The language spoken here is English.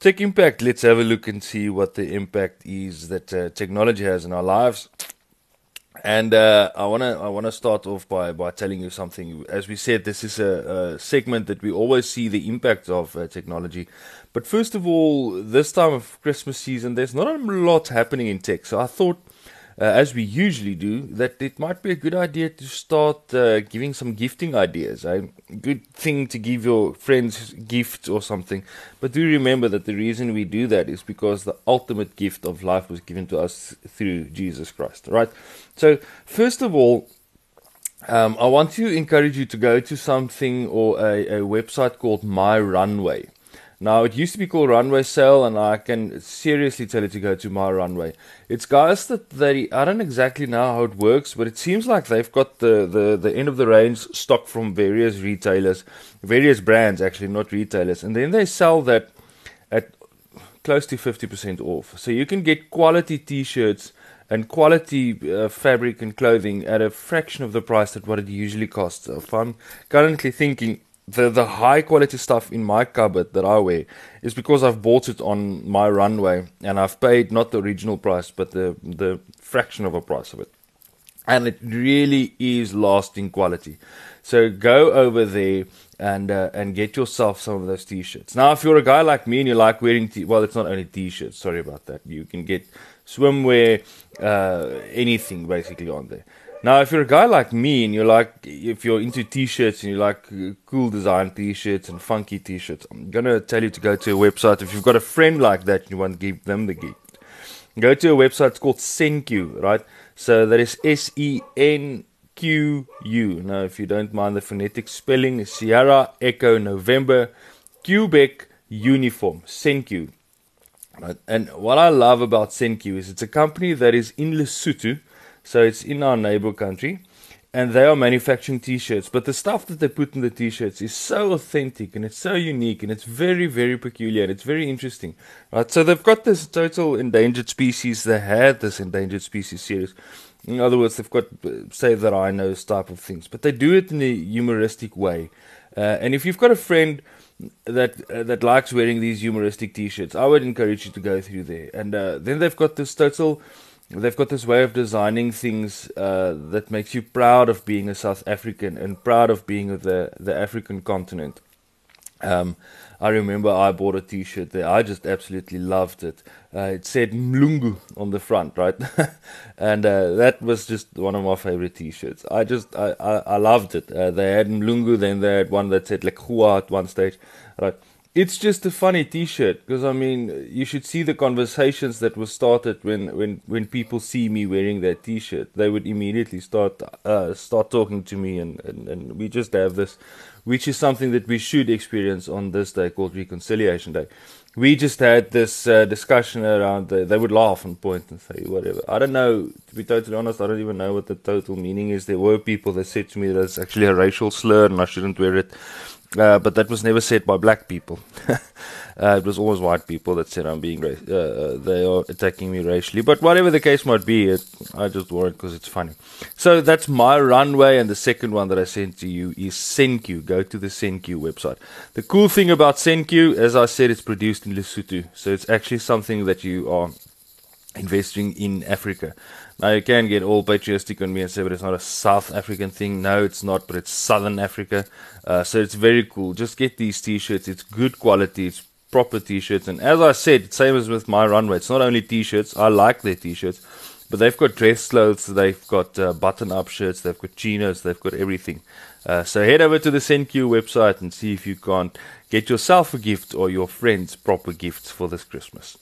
Tech impact. Let's have a look and see what the impact is that uh, technology has in our lives. And uh, I wanna I wanna start off by, by telling you something. As we said, this is a, a segment that we always see the impact of uh, technology. But first of all, this time of Christmas season, there's not a lot happening in tech. So I thought uh, as we usually do, that it might be a good idea to start uh, giving some gifting ideas. A good thing to give your friends gifts or something. But do remember that the reason we do that is because the ultimate gift of life was given to us through Jesus Christ. Right? So, first of all, um, I want to encourage you to go to something or a, a website called My Runway. Now, it used to be called Runway Sale, and I can seriously tell it to go to my runway. It's guys that they, I don't exactly know how it works, but it seems like they've got the, the, the end of the range stock from various retailers, various brands actually, not retailers, and then they sell that at close to 50% off. So you can get quality t shirts and quality uh, fabric and clothing at a fraction of the price that what it usually costs. So if I'm currently thinking, the the high quality stuff in my cupboard that I wear is because I've bought it on my runway and I've paid not the original price but the the fraction of a price of it. And it really is lasting quality. So go over there and uh, and get yourself some of those t-shirts. Now, if you're a guy like me and you like wearing t- well, it's not only t-shirts. Sorry about that. You can get swimwear, uh, anything basically on there. Now, if you're a guy like me and you're like, if you're into t-shirts and you like uh, cool design t-shirts and funky t-shirts, I'm gonna tell you to go to a website. If you've got a friend like that, and you want to give them the gift. Go to a website it's called SenQ, right? So that is S E N Q U. Now, if you don't mind the phonetic spelling, Sierra Echo November Quebec Uniform SenQ. Right? And what I love about SenQ is it's a company that is in Lesotho so it's in our neighbor country. And they are manufacturing t shirts. But the stuff that they put in the t shirts is so authentic and it's so unique and it's very, very peculiar and it's very interesting. Right? So they've got this total endangered species. They had this endangered species series. In other words, they've got uh, Save the Rhinos type of things. But they do it in a humoristic way. Uh, and if you've got a friend that uh, that likes wearing these humoristic t-shirts, I would encourage you to go through there. And uh, then they've got this total they've got this way of designing things uh, that makes you proud of being a South African and proud of being of the the African continent. Um, I remember I bought a T-shirt there. I just absolutely loved it. Uh, it said Mlungu on the front, right? and uh, that was just one of my favorite T-shirts. I just I I, I loved it. Uh, they had Mlungu, then they had one that said Lekhua at one stage, right? It's just a funny T-shirt because I mean you should see the conversations that were started when when when people see me wearing that T-shirt. They would immediately start uh, start talking to me, and, and and we just have this, which is something that we should experience on this day called Reconciliation Day. We just had this uh, discussion around. The, they would laugh and point and say whatever. I don't know. To be totally honest, I don't even know what the total meaning is. There were people that said to me that it's actually a racial slur and I shouldn't wear it. Uh, but that was never said by black people. uh, it was always white people that said I'm being ra- uh, uh they are attacking me racially. But whatever the case might be, it, I just wore it because it's funny. So that's my runway, and the second one that I sent to you is SenQ. Go to the SenQ website. The cool thing about SenQ, as I said, it's produced in Lesotho, so it's actually something that you are investing in Africa. Now you can get all patriotic on me and say, but it's not a South African thing. No, it's not, but it's Southern Africa. Uh, so it's very cool. Just get these t-shirts. It's good quality. It's proper t-shirts. And as I said, same as with my runway. It's not only t-shirts. I like their t-shirts, but they've got dress clothes. They've got uh, button-up shirts. They've got chinos. They've got everything. Uh, so head over to the SenQ website and see if you can't get yourself a gift or your friends proper gifts for this Christmas.